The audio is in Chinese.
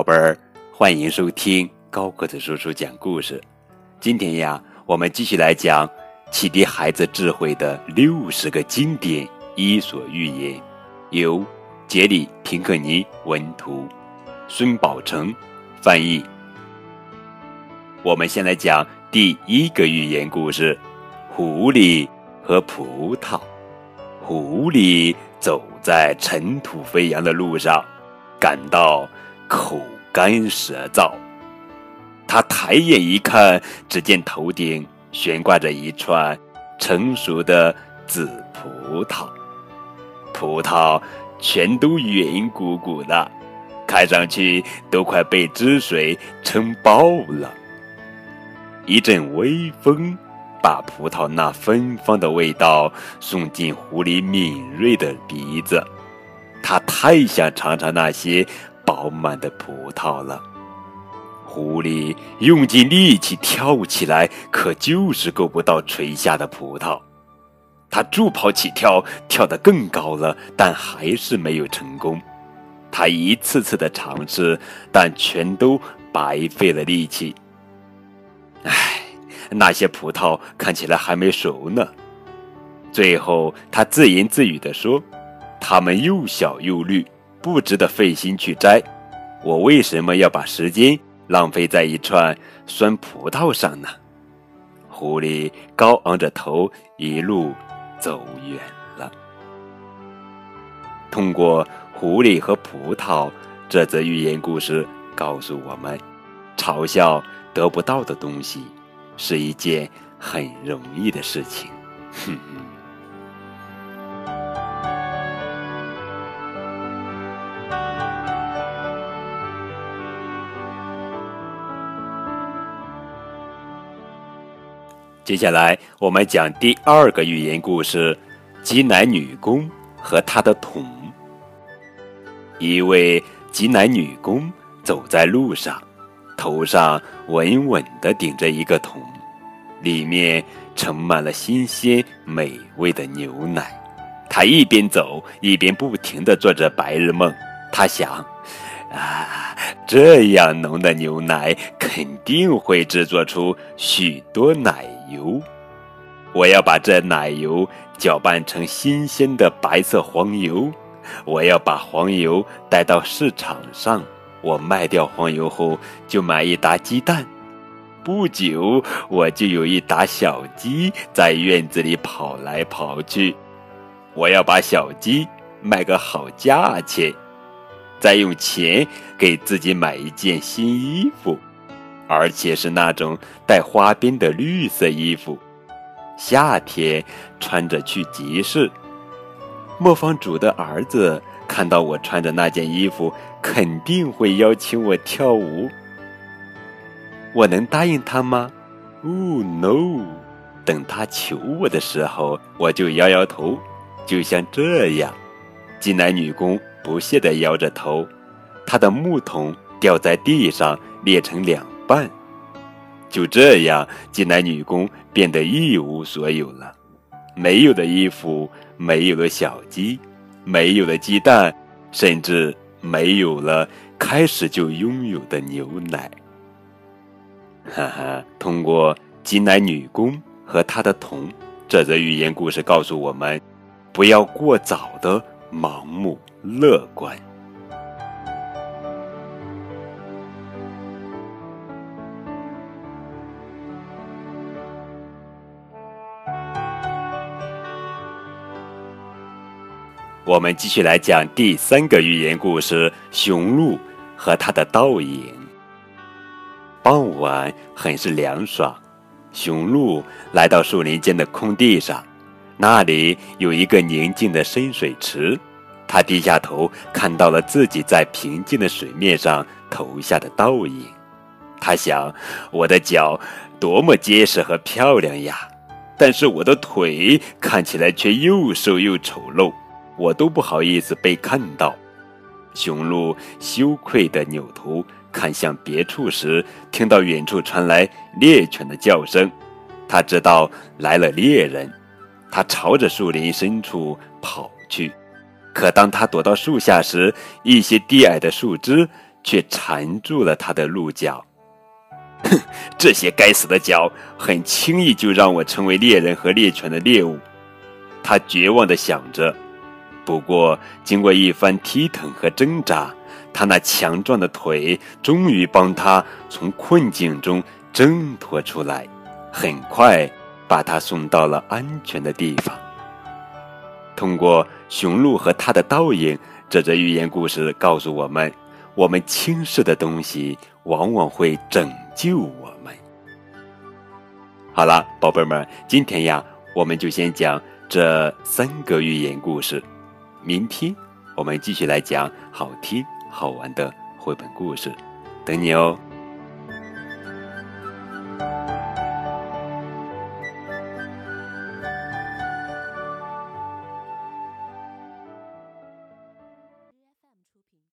宝贝儿，欢迎收听高个子叔叔讲故事。今天呀，我们继续来讲启迪孩子智慧的六十个经典伊索寓言，由杰里·平克尼文图，孙宝成翻译。我们先来讲第一个寓言故事：狐狸和葡萄。狐狸走在尘土飞扬的路上，感到。口干舌燥，他抬眼一看，只见头顶悬挂着一串成熟的紫葡萄，葡萄全都圆鼓鼓的，看上去都快被汁水撑爆了。一阵微风把葡萄那芬芳的味道送进狐狸敏锐的鼻子，他太想尝尝那些。饱满的葡萄了，狐狸用尽力气跳起来，可就是够不到垂下的葡萄。它助跑起跳，跳得更高了，但还是没有成功。他一次次的尝试，但全都白费了力气。唉，那些葡萄看起来还没熟呢。最后，他自言自语地说：“它们又小又绿。”不值得费心去摘，我为什么要把时间浪费在一串酸葡萄上呢？狐狸高昂着头，一路走远了。通过狐狸和葡萄这则寓言故事，告诉我们：嘲笑得不到的东西是一件很容易的事情。哼。接下来，我们讲第二个寓言故事：挤奶女工和她的桶。一位挤奶女工走在路上，头上稳稳地顶着一个桶，里面盛满了新鲜美味的牛奶。她一边走，一边不停地做着白日梦。她想：啊，这样浓的牛奶肯定会制作出许多奶。油，我要把这奶油搅拌成新鲜的白色黄油。我要把黄油带到市场上，我卖掉黄油后就买一打鸡蛋。不久，我就有一打小鸡在院子里跑来跑去。我要把小鸡卖个好价钱，再用钱给自己买一件新衣服。而且是那种带花边的绿色衣服，夏天穿着去集市。磨坊主的儿子看到我穿着那件衣服，肯定会邀请我跳舞。我能答应他吗？哦，no！等他求我的时候，我就摇摇头，就像这样。挤奶女工不屑地摇着头，她的木桶掉在地上，裂成两。伴，就这样，金奶女工变得一无所有了，没有的衣服，没有了小鸡，没有了鸡蛋，甚至没有了开始就拥有的牛奶。哈哈，通过金奶女工和她的桶，这则寓言故事告诉我们：不要过早的盲目乐观。我们继续来讲第三个寓言故事：雄鹿和它的倒影。傍晚很是凉爽，雄鹿来到树林间的空地上，那里有一个宁静的深水池。他低下头，看到了自己在平静的水面上投下的倒影。他想：我的脚多么结实和漂亮呀！但是我的腿看起来却又瘦又丑陋。我都不好意思被看到。雄鹿羞愧地扭头看向别处时，听到远处传来猎犬的叫声，他知道来了猎人。他朝着树林深处跑去，可当他躲到树下时，一些低矮的树枝却缠住了他的鹿角。哼，这些该死的角，很轻易就让我成为猎人和猎犬的猎物。他绝望地想着。不过，经过一番踢腾和挣扎，他那强壮的腿终于帮他从困境中挣脱出来，很快把他送到了安全的地方。通过雄鹿和他的倒影，这则寓言故事告诉我们：我们轻视的东西，往往会拯救我们。好了，宝贝们，今天呀，我们就先讲这三个寓言故事。明天我们继续来讲好听好玩的绘本故事，等你哦。